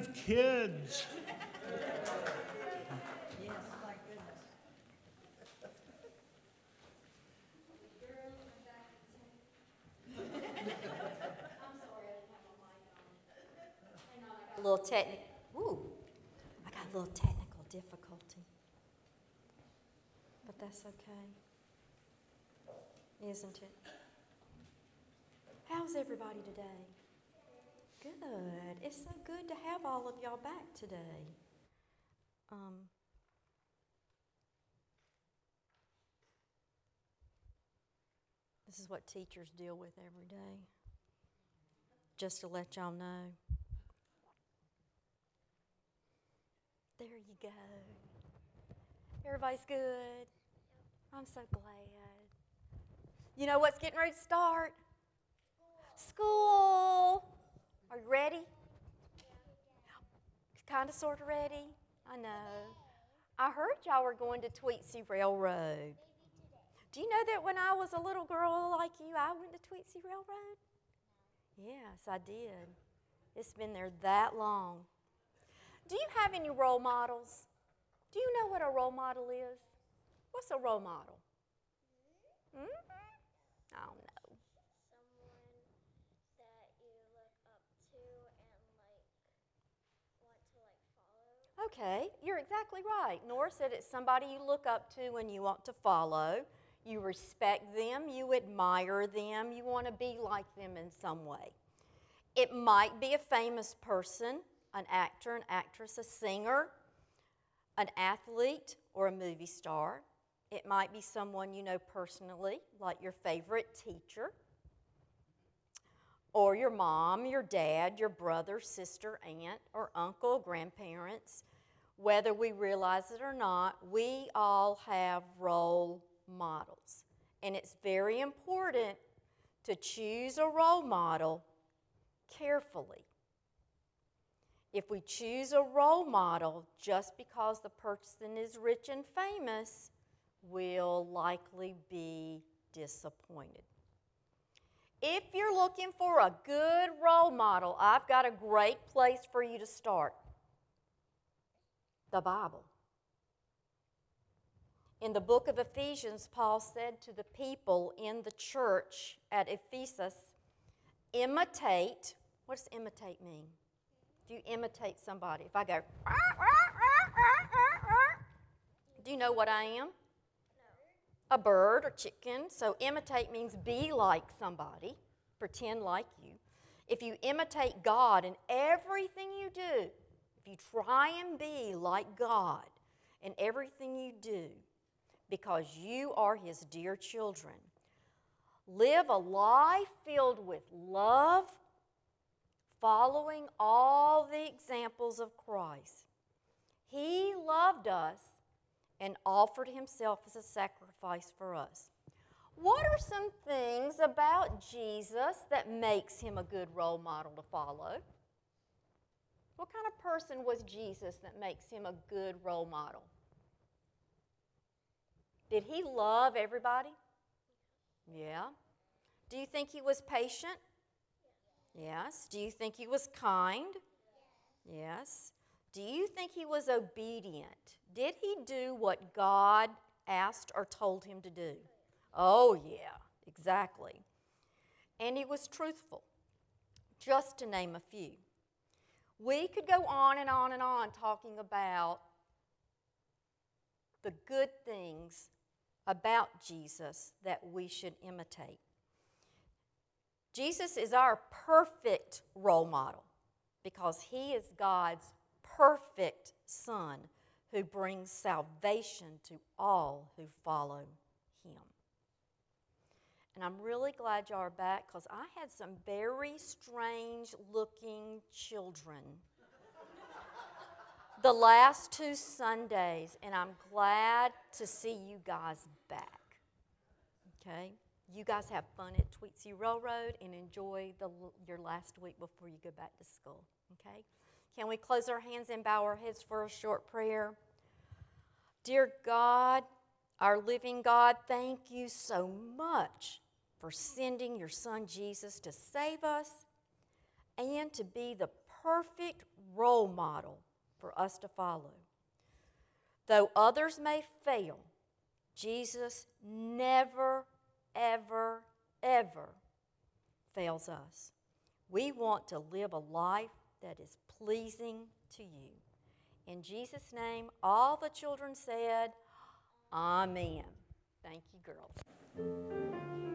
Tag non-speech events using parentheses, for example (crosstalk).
have kids. Yes, thank goodness. A little technical, ooh, I got a little technical difficulty. But that's okay. Isn't it? How's everybody today? Good. It's so good to have all of y'all back today. Um, this is what teachers deal with every day. Just to let y'all know. There you go. Everybody's good. I'm so glad. You know what's getting ready to start? School. Are you ready? Kind of, sort of ready? I know. I heard y'all were going to Tweetsie Railroad. Do you know that when I was a little girl like you, I went to Tweetsie Railroad? Yes, I did. It's been there that long. Do you have any role models? Do you know what a role model is? What's a role model? Hmm? I don't know. someone that you look up to and like want to like follow. Okay, you're exactly right. Nora said it's somebody you look up to and you want to follow. You respect them, you admire them, you want to be like them in some way. It might be a famous person, an actor, an actress, a singer, an athlete, or a movie star. It might be someone you know personally, like your favorite teacher, or your mom, your dad, your brother, sister, aunt, or uncle, grandparents. Whether we realize it or not, we all have role models. And it's very important to choose a role model carefully. If we choose a role model just because the person is rich and famous, we'll likely be disappointed. If you're looking for a good role model, I've got a great place for you to start the Bible. In the book of Ephesians, Paul said to the people in the church at Ephesus, imitate. What does imitate mean? Do you imitate somebody? If I go, do you know what I am? A bird or chicken. So imitate means be like somebody, pretend like you. If you imitate God in everything you do, if you try and be like God in everything you do, because you are His dear children, live a life filled with love, following all the examples of Christ. He loved us and offered himself as a sacrifice for us. What are some things about Jesus that makes him a good role model to follow? What kind of person was Jesus that makes him a good role model? Did he love everybody? Yeah. Do you think he was patient? Yes. Do you think he was kind? Yes. Do you think he was obedient? Did he do what God asked or told him to do? Oh, yeah, exactly. And he was truthful, just to name a few. We could go on and on and on talking about the good things about Jesus that we should imitate. Jesus is our perfect role model because he is God's perfect Son who brings salvation to all who follow him. And I'm really glad y'all are back because I had some very strange looking children (laughs) the last two Sundays, and I'm glad to see you guys back. Okay? You guys have fun at Tweetsie Railroad and enjoy the, your last week before you go back to school. Okay? Can we close our hands and bow our heads for a short prayer? Dear God, our living God, thank you so much for sending your son Jesus to save us and to be the perfect role model for us to follow. Though others may fail, Jesus never, ever, ever fails us. We want to live a life that is pleasing to you. In Jesus' name, all the children said, Amen. Thank you, girls.